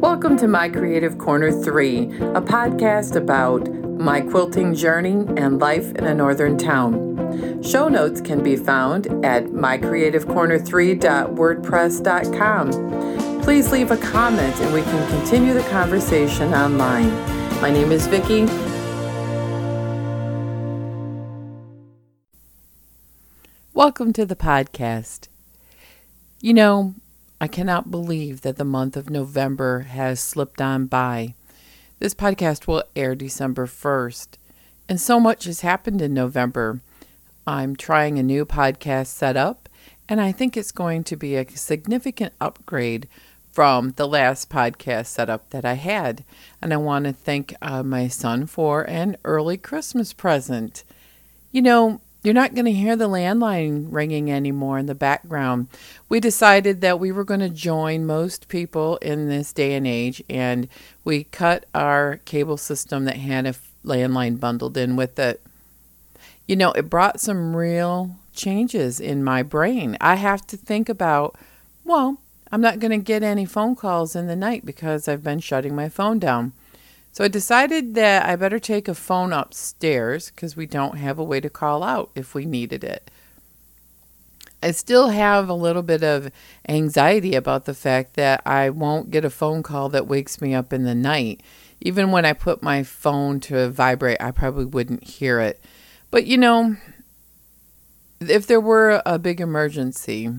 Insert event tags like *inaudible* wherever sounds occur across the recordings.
Welcome to My Creative Corner 3, a podcast about my quilting journey and life in a northern town. Show notes can be found at mycreativecorner3.wordpress.com. Please leave a comment and we can continue the conversation online. My name is Vicki. Welcome to the podcast. You know, I cannot believe that the month of November has slipped on by. This podcast will air December 1st, and so much has happened in November. I'm trying a new podcast setup, and I think it's going to be a significant upgrade from the last podcast setup that I had. And I want to thank uh, my son for an early Christmas present. You know, you're not going to hear the landline ringing anymore in the background. We decided that we were going to join most people in this day and age, and we cut our cable system that had a landline bundled in with it. You know, it brought some real changes in my brain. I have to think about, well, I'm not going to get any phone calls in the night because I've been shutting my phone down. So I decided that I better take a phone upstairs because we don't have a way to call out if we needed it. I still have a little bit of anxiety about the fact that I won't get a phone call that wakes me up in the night. Even when I put my phone to vibrate, I probably wouldn't hear it. But you know, if there were a big emergency,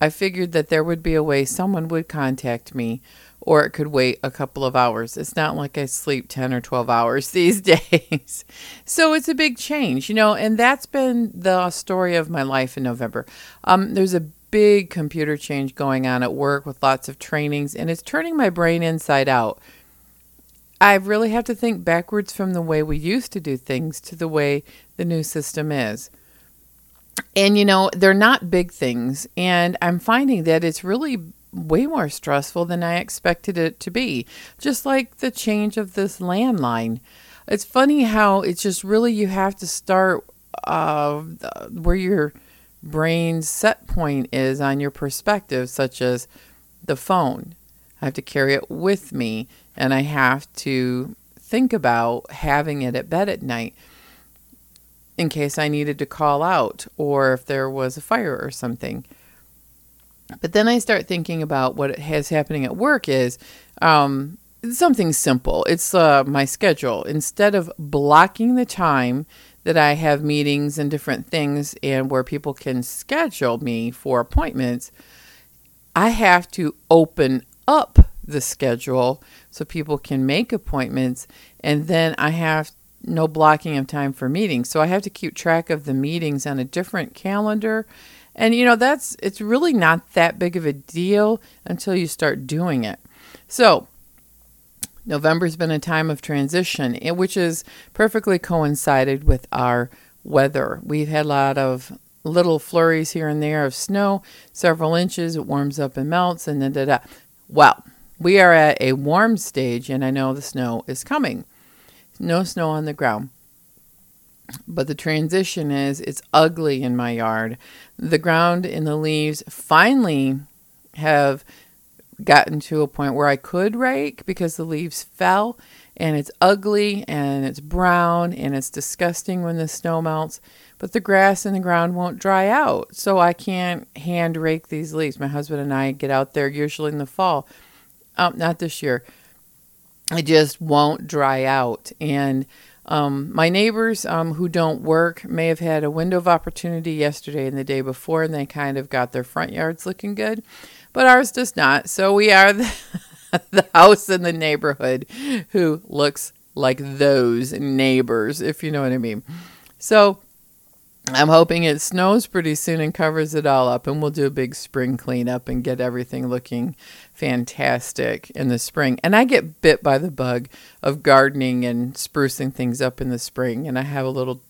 I figured that there would be a way someone would contact me or it could wait a couple of hours. It's not like I sleep 10 or 12 hours *laughs* these days. so it's a big change, you know, and that's been the story of my life in November. Um, there's a big computer change going on at work with lots of trainings, and it's turning my brain inside out. I really have to think backwards from the way we used to do things to the way the new system is. And you know, they're not big things, and I'm finding that it's really way more stressful than I expected it to be. Just like the change of this landline. It's funny how it's just really you have to start uh, where your brain's set point is on your perspective, such as the phone. I have to carry it with me and I have to think about having it at bed at night in case I needed to call out or if there was a fire or something. But then I start thinking about what has happening at work is um, something simple. It's uh, my schedule. Instead of blocking the time that I have meetings and different things and where people can schedule me for appointments, I have to open up the schedule so people can make appointments. And then I have no blocking of time for meetings. So I have to keep track of the meetings on a different calendar and you know, that's it's really not that big of a deal until you start doing it. So, November's been a time of transition, eh, which is perfectly coincided with our weather. We've had a lot of little flurries here and there of snow, several inches. It warms up and melts, and then da da. Well, we are at a warm stage, and I know the snow is coming. No snow on the ground. But the transition is it's ugly in my yard. The ground and the leaves finally have gotten to a point where I could rake because the leaves fell and it's ugly and it's brown and it's disgusting when the snow melts. But the grass in the ground won't dry out. So I can't hand rake these leaves. My husband and I get out there usually in the fall. Um, not this year. It just won't dry out. And um, my neighbors um, who don't work may have had a window of opportunity yesterday and the day before, and they kind of got their front yards looking good, but ours does not. So we are *laughs* the, the house in the neighborhood who looks like those neighbors, if you know what I mean. So I'm hoping it snows pretty soon and covers it all up, and we'll do a big spring cleanup and get everything looking fantastic in the spring. And I get bit by the bug of gardening and sprucing things up in the spring, and I have a little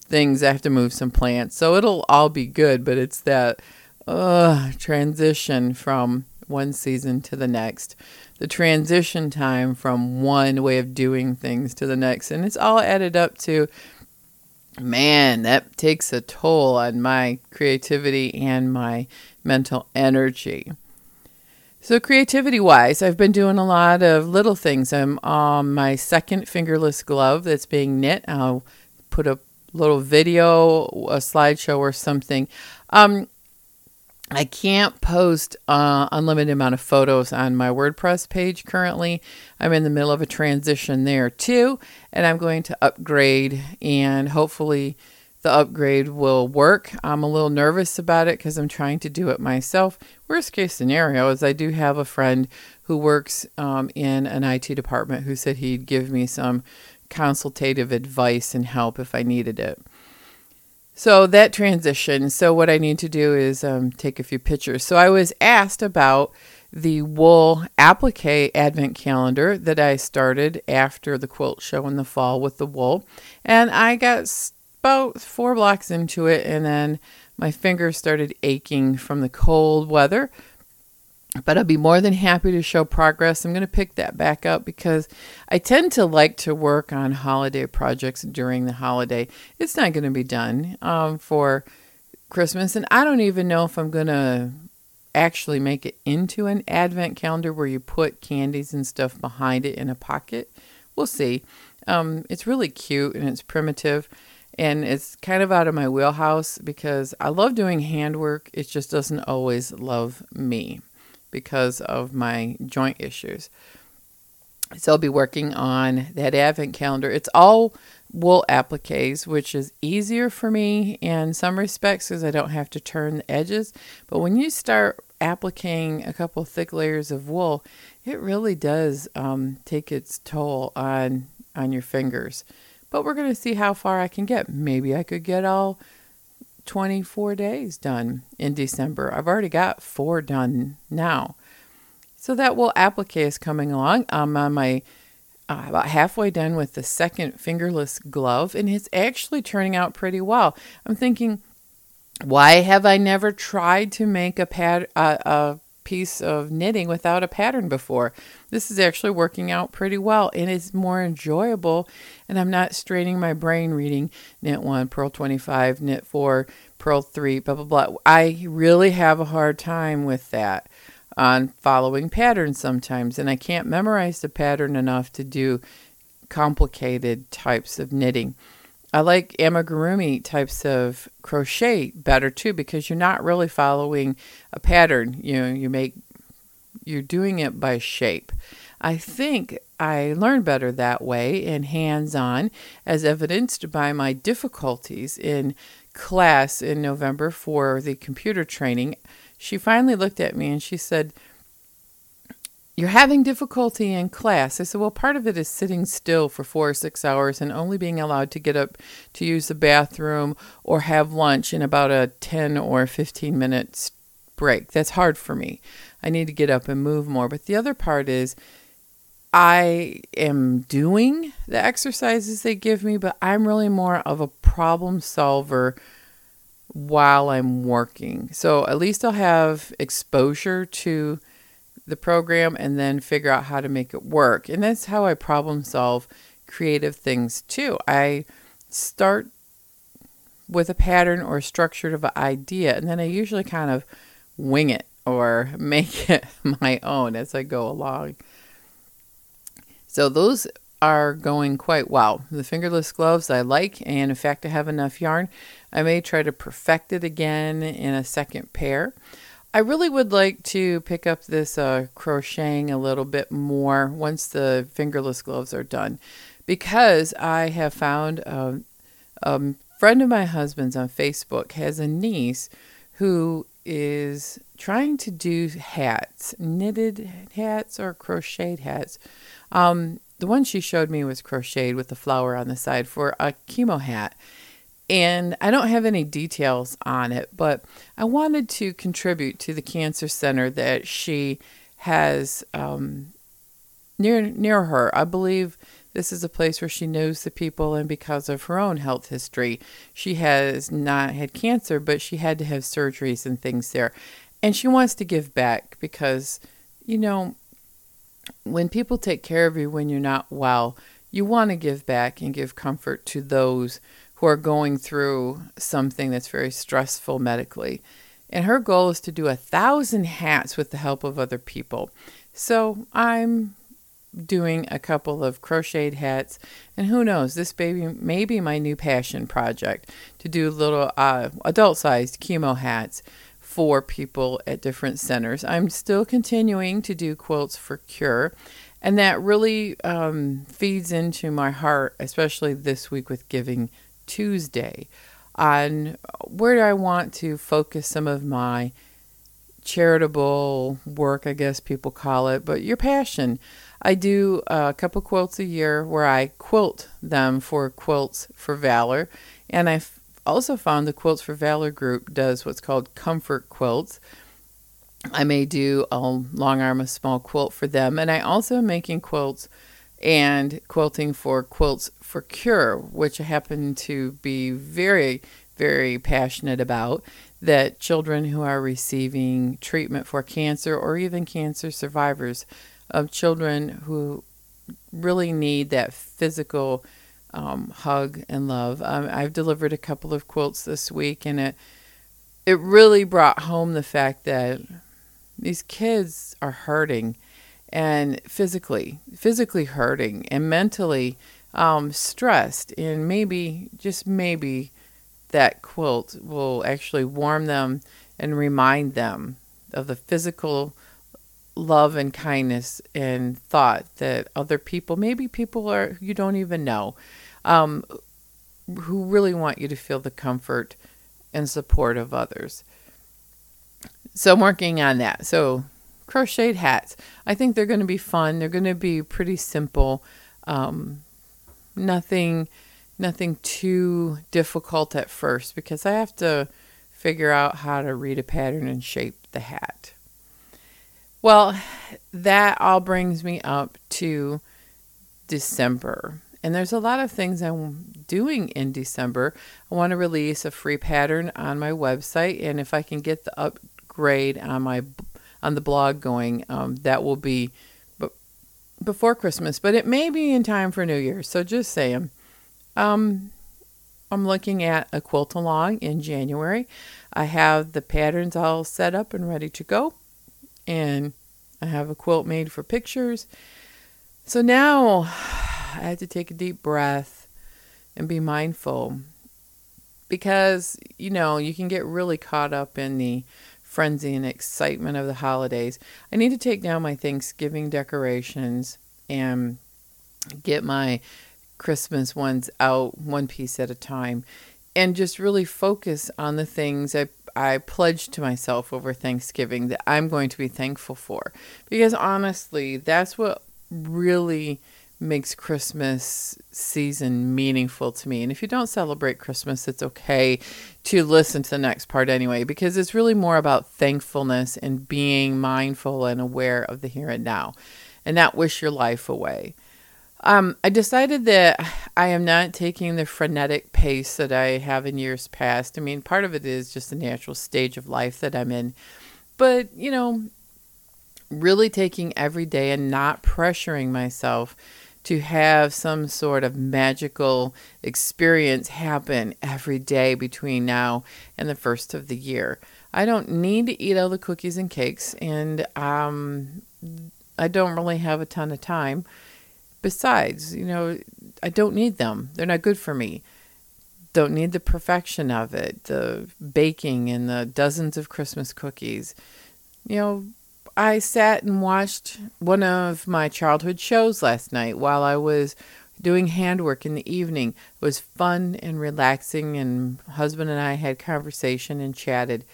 things I have to move some plants, so it'll all be good. But it's that uh, transition from one season to the next, the transition time from one way of doing things to the next, and it's all added up to man, that takes a toll on my creativity and my mental energy. So, creativity wise, I've been doing a lot of little things. I'm on my second fingerless glove that's being knit. I'll put a little video, a slideshow, or something. Um, I can't post uh, unlimited amount of photos on my WordPress page currently. I'm in the middle of a transition there too, and I'm going to upgrade and hopefully the upgrade will work. I'm a little nervous about it because I'm trying to do it myself. Worst case scenario is I do have a friend who works um, in an IT department who said he'd give me some consultative advice and help if I needed it. So that transition. So what I need to do is um, take a few pictures. So I was asked about the wool applique advent calendar that I started after the quilt show in the fall with the wool, and I got about four blocks into it, and then my fingers started aching from the cold weather but I'll be more than happy to show progress. I'm going to pick that back up because I tend to like to work on holiday projects during the holiday. It's not going to be done um, for Christmas, and I don't even know if I'm going to actually make it into an advent calendar where you put candies and stuff behind it in a pocket. We'll see. Um, it's really cute and it's primitive and it's kind of out of my wheelhouse because I love doing handwork. It just doesn't always love me because of my joint issues. So I'll be working on that advent calendar. It's all wool appliques, which is easier for me in some respects because I don't have to turn the edges. But when you start appliquing a couple thick layers of wool, it really does um, take its toll on on your fingers. But we're going to see how far I can get. Maybe I could get all 24 days done in December. I've already got four done now. So that wool applique is coming along. I'm on my uh, about halfway done with the second fingerless glove, and it's actually turning out pretty well. I'm thinking, why have I never tried to make a pad uh, a piece of knitting without a pattern before. This is actually working out pretty well and it's more enjoyable and I'm not straining my brain reading knit 1, purl 25, knit 4, purl 3, blah blah blah. I really have a hard time with that on following patterns sometimes and I can't memorize the pattern enough to do complicated types of knitting. I like amigurumi types of crochet better too because you're not really following a pattern. You know, you make you're doing it by shape. I think I learned better that way and hands on, as evidenced by my difficulties in class in November for the computer training. She finally looked at me and she said, you're having difficulty in class. I said, Well, part of it is sitting still for four or six hours and only being allowed to get up to use the bathroom or have lunch in about a 10 or 15 minutes break. That's hard for me. I need to get up and move more. But the other part is, I am doing the exercises they give me, but I'm really more of a problem solver while I'm working. So at least I'll have exposure to the program and then figure out how to make it work. And that's how I problem solve creative things too. I start with a pattern or structure of an idea, and then I usually kind of wing it or *laughs* make it my own as I go along. So those are going quite well. The fingerless gloves I like, and in fact, I have enough yarn. I may try to perfect it again in a second pair. I really would like to pick up this uh, crocheting a little bit more once the fingerless gloves are done because I have found um, a friend of my husband's on Facebook has a niece who is trying to do hats, knitted hats or crocheted hats. Um, the one she showed me was crocheted with a flower on the side for a chemo hat. And I don't have any details on it, but I wanted to contribute to the cancer center that she has um, near near her. I believe this is a place where she knows the people, and because of her own health history, she has not had cancer, but she had to have surgeries and things there. And she wants to give back because, you know, when people take care of you when you're not well, you want to give back and give comfort to those who are going through something that's very stressful medically. And her goal is to do a thousand hats with the help of other people. So I'm doing a couple of crocheted hats, and who knows, this baby may be my new passion project to do little uh, adult sized chemo hats for people at different centers. I'm still continuing to do quilts for Cure, and that really um, feeds into my heart, especially this week with Giving Tuesday, on where do I want to focus some of my charitable work, I guess people call it, but your passion. I do a couple quilts a year where I quilt them for Quilts for Valor, and I've also found the Quilts for Valor group does what's called comfort quilts. I may do a long arm, a small quilt for them, and I also am making quilts and quilting for Quilts for Cure, which I happen to be very, very passionate about. That children who are receiving treatment for cancer or even cancer survivors of children who really need that physical um, hug and love. Um, I've delivered a couple of quilts this week, and it it really brought home the fact that these kids are hurting, and physically, physically hurting, and mentally um, stressed, and maybe just maybe that quilt will actually warm them and remind them of the physical love and kindness and thought that other people, maybe people are you don't even know, um, who really want you to feel the comfort and support of others. So I'm working on that. So crocheted hats. I think they're going to be fun. They're going to be pretty simple. Um, nothing, nothing too difficult at first because I have to figure out how to read a pattern and shape the hat. Well, that all brings me up to December. And there's a lot of things I'm doing in December. I want to release a free pattern on my website, and if I can get the upgrade on my on the blog going, um, that will be b- before Christmas. But it may be in time for New Year's. So just saying. Um, I'm looking at a quilt along in January. I have the patterns all set up and ready to go and I have a quilt made for pictures. So now *sighs* I have to take a deep breath and be mindful because, you know, you can get really caught up in the frenzy and excitement of the holidays. I need to take down my Thanksgiving decorations and get my Christmas ones out one piece at a time and just really focus on the things I I pledged to myself over Thanksgiving that I'm going to be thankful for. Because honestly, that's what really makes Christmas season meaningful to me. And if you don't celebrate Christmas, it's okay to listen to the next part anyway, because it's really more about thankfulness and being mindful and aware of the here and now and not wish your life away. Um, I decided that I am not taking the frenetic pace that I have in years past. I mean, part of it is just the natural stage of life that I'm in. But, you know, really taking every day and not pressuring myself to have some sort of magical experience happen every day between now and the first of the year. I don't need to eat all the cookies and cakes, and um, I don't really have a ton of time. Besides, you know, I don't need them. They're not good for me. Don't need the perfection of it, the baking and the dozens of Christmas cookies. You know, I sat and watched one of my childhood shows last night while I was doing handwork in the evening. It was fun and relaxing, and husband and I had conversation and chatted.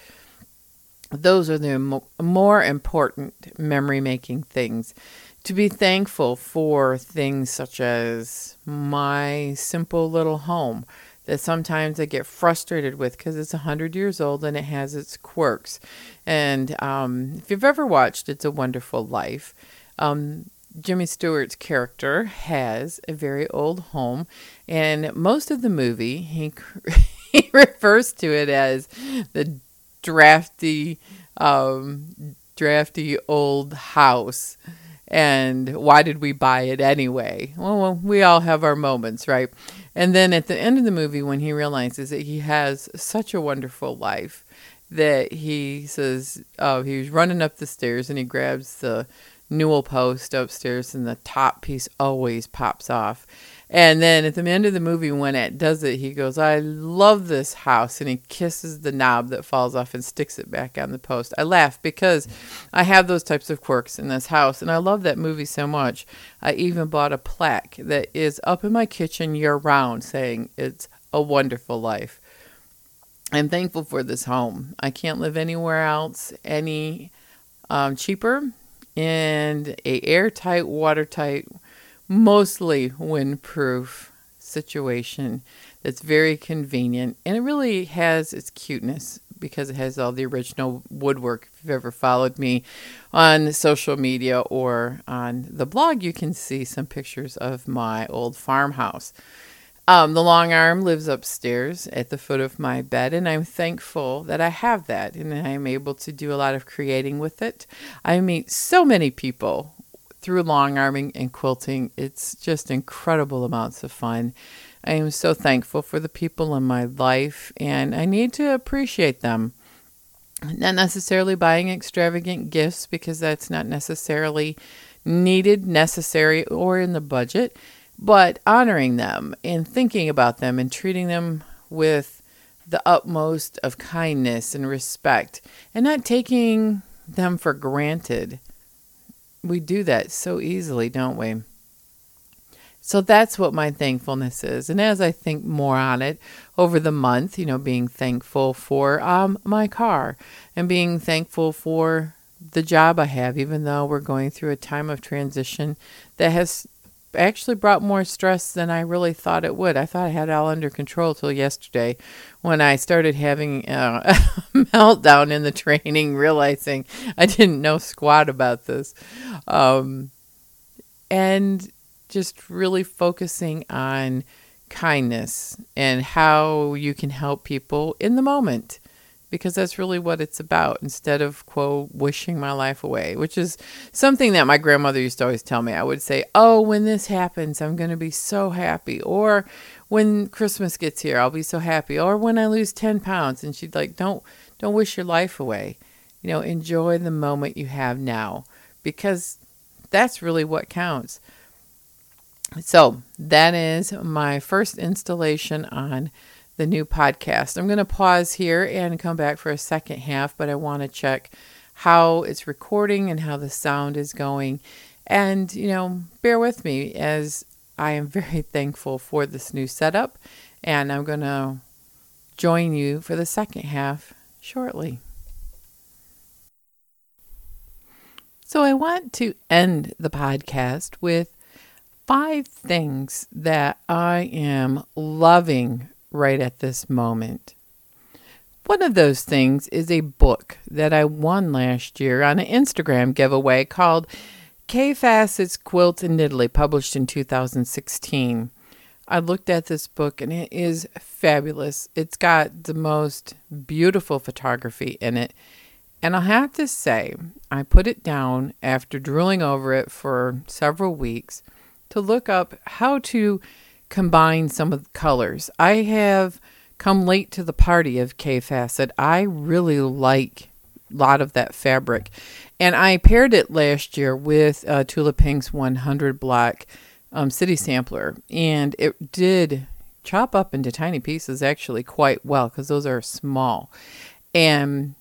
Those are the mo- more important memory making things to be thankful for things such as my simple little home that sometimes I get frustrated with because it's 100 years old and it has its quirks. And um, if you've ever watched It's a Wonderful Life, um, Jimmy Stewart's character has a very old home, and most of the movie he *laughs* he refers to it as the drafty, um, drafty old house and why did we buy it anyway? Well, we all have our moments, right? And then at the end of the movie, when he realizes that he has such a wonderful life that he says oh he was running up the stairs and he grabs the newel post upstairs and the top piece always pops off and then at the end of the movie, when it does it, he goes, I love this house. And he kisses the knob that falls off and sticks it back on the post. I laugh because I have those types of quirks in this house. And I love that movie so much. I even bought a plaque that is up in my kitchen year round saying it's a wonderful life. I'm thankful for this home. I can't live anywhere else any um, cheaper and a airtight, watertight mostly windproof situation that's very convenient and it really has its cuteness because it has all the original woodwork. If you've ever followed me on social media or on the blog, you can see some pictures of my old farmhouse. Um, the long arm lives upstairs at the foot of my bed, and I'm thankful that I have that and I'm able to do a lot of creating with it. I meet so many people through long arming and quilting. It's just incredible amounts of fun. I am so thankful for the people in my life, and I need to appreciate them. Not necessarily buying extravagant gifts because that's not necessarily needed, necessary, or in the budget, but honoring them and thinking about them and treating them with the utmost of kindness and respect and not taking them for granted we do that so easily, don't we? So that's what my thankfulness is. And as I think more on it over the month, you know, being thankful for um, my car and being thankful for the job I have, even though we're going through a time of transition that has actually brought more stress than I really thought it would. I thought I had it all under control till yesterday when I started having uh, *laughs* a meltdown in the training, realizing I didn't know squat about this. Um, and just really focusing on kindness and how you can help people in the moment because that's really what it's about instead of quote wishing my life away which is something that my grandmother used to always tell me. I would say oh when this happens i'm going to be so happy. Or when christmas gets here i'll be so happy. Or when i lose 10 pounds and she'd like don't don't wish your life away. You know enjoy the moment you have now. Because that's really what counts. So that is my first installation on the new podcast. I'm going to pause here and come back for a second half, but I want to check how it's recording and how the sound is going. And, you know, bear with me as I am *laughs* very thankful for this new setup. And I'm going to join you for the second half shortly. So, I want to end the podcast with five things that I am loving right at this moment. One of those things is a book that I won last year on an Instagram giveaway called Kaffe Fassett Quilt in Italy, published in 2016. I looked at this book and it is fabulous. It's got the most beautiful photography in it. And i have to say, I put it down after drooling over it for several weeks to look up how to combine some of the colors. I have come late to the party of Kaffe Fassett. I really like a lot of that fabric. And I paired it last year with uh, Tula Pink's 100 Black um, City Sampler. And it did chop up into tiny pieces actually quite well because those are small. And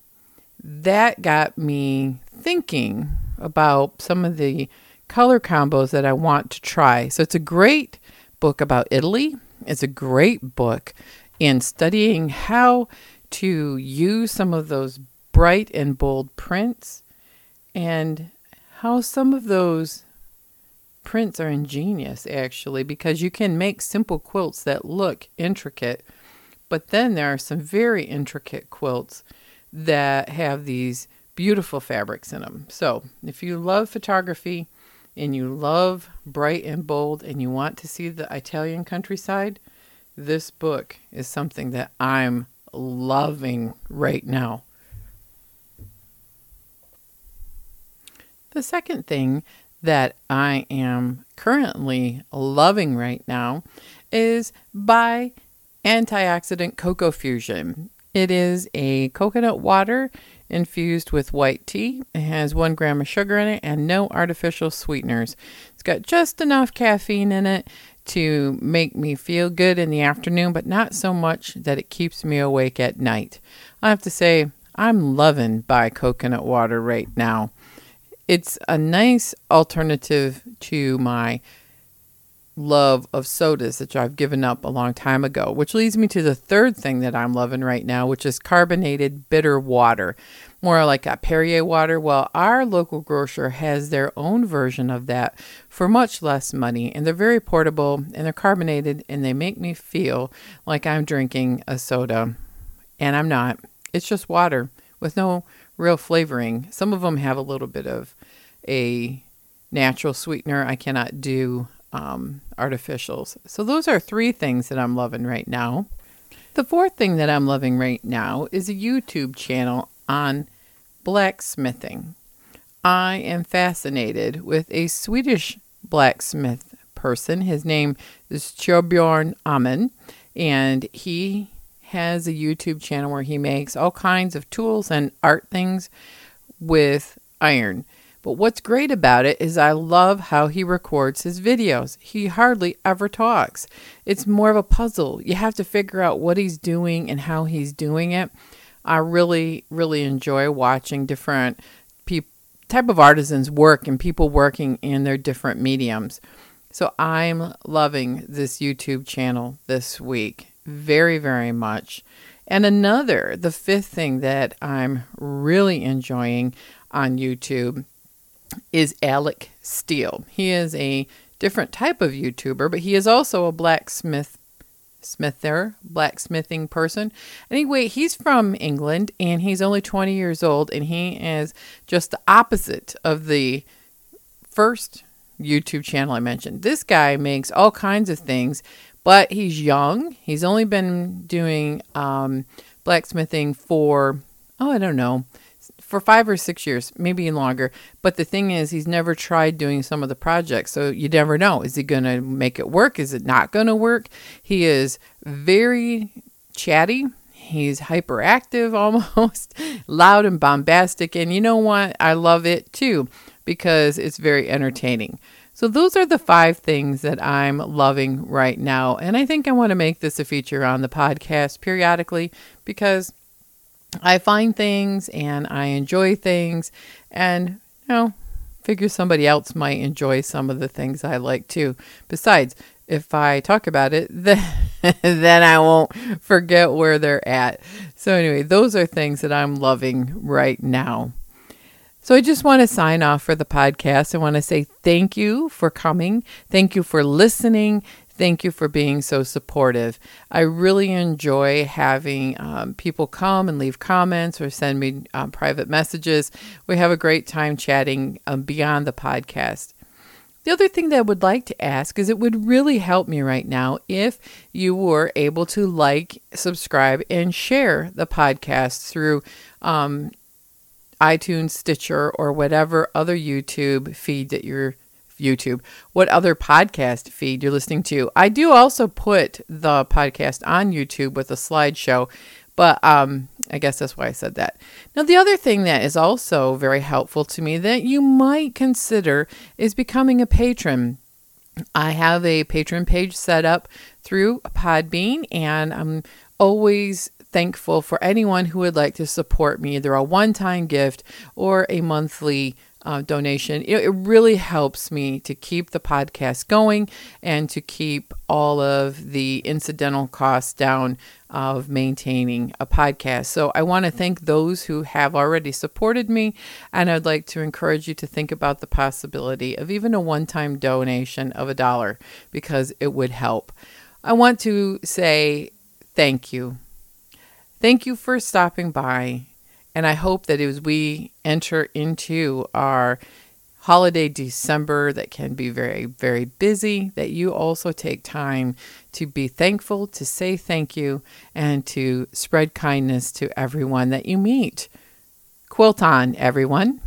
that got me thinking about some of the color combos that I want to try. So it's a great book about Italy. It's a great book in studying how to use some of those bright and bold prints and how some of those prints are ingenious actually because you can make simple quilts that look intricate but then there are some very intricate quilts that have these beautiful fabrics in them so if you love photography and you love bright and bold and you want to see the Italian countryside, this book is something that I'm loving right now. The second thing that I am currently loving right now is by Antioxidant Cocoa Fusion. It is a coconut water infused with white tea. It has one gram of sugar in it and no artificial sweeteners. It's got just enough caffeine in it to make me feel good in the afternoon, but not so much that it keeps me awake at night. I have to say, I'm loving Bai coconut water right now. It's a nice alternative to my love of sodas that I've given up a long time ago, which leads me to the third thing that I'm loving right now, which is carbonated bitter water, more like a Perrier water. Well, our local grocer has their own version of that for much less money, and they're very portable and they're carbonated and they make me feel like I'm drinking a soda, and I'm not. It's just water with no real flavoring. Some of them have a little bit of a natural sweetener. I cannot do um, artificials. So those are three things that I'm loving right now. The fourth thing that I'm loving right now is a YouTube channel on blacksmithing. I am fascinated with a Swedish blacksmith person. His name is Torbjörn Åhman, and he has a YouTube channel where he makes all kinds of tools and art things with iron. But what's great about it is I love how he records his videos. He hardly ever talks. It's more of a puzzle. You have to figure out what he's doing and how he's doing it. I really, really enjoy watching different pe- type of artisans work and people working in their different mediums. So I'm loving this YouTube channel this week very, very much. And another, the fifth thing that I'm really enjoying on YouTube is Alec Steele. He is a different type of YouTuber, but he is also a blacksmith smither, blacksmithing person. Anyway, he's from England and he's only 20 years old and he is just the opposite of the first YouTube channel I mentioned. This guy makes all kinds of things, but he's young. He's only been doing um, blacksmithing for, oh, I don't know, for five or six years, maybe longer. But the thing is, he's never tried doing some of the projects. So you never know. Is he going to make it work? Is it not going to work? He is very chatty. He's hyperactive *laughs* almost, loud and bombastic. And you know what? I love it too because it's very entertaining. So, those are the five things that I'm loving right now. And I think I want to make this a feature on the podcast periodically because I find things and I enjoy things, and you know, figure somebody else might enjoy some of the things I like too. Besides, if I talk about it, *laughs* then then I won't forget where they're at. So anyway, those are things that I'm loving right now. So I just want to sign off for the podcast. I want to say thank you for coming. Thank you for listening. Thank you for being so supportive. I really enjoy having um, people come and leave comments or send me um, private messages. We have a great time chatting um, beyond the podcast. The other thing that I would like to ask is it would really help me right now if you were able to like, subscribe, and share the podcast through um, iTunes, Stitcher, or whatever other YouTube feed that you're YouTube, what other podcast feed you're listening to. I do also put the podcast on YouTube with a slideshow, but um, I guess that's why I said that. Now, the other thing that is also very helpful to me that you might consider is becoming a patron. I have a patron page set up through Podbean, and I'm always thankful for anyone who would like to support me, either a one time gift or a monthly uh, donation. It, it, really helps me to keep the podcast going and to keep all of the incidental costs down of maintaining a podcast. So I want to thank those who have already supported me, and I'd like to encourage you to think about the possibility of even a one time donation of a dollar because it would help. I want to say thank you. Thank you for stopping by and I hope that as we enter into our holiday December that can be very, very busy, that you also take time to be thankful, to say thank you, and to spread kindness to everyone that you meet. Quilt on, everyone.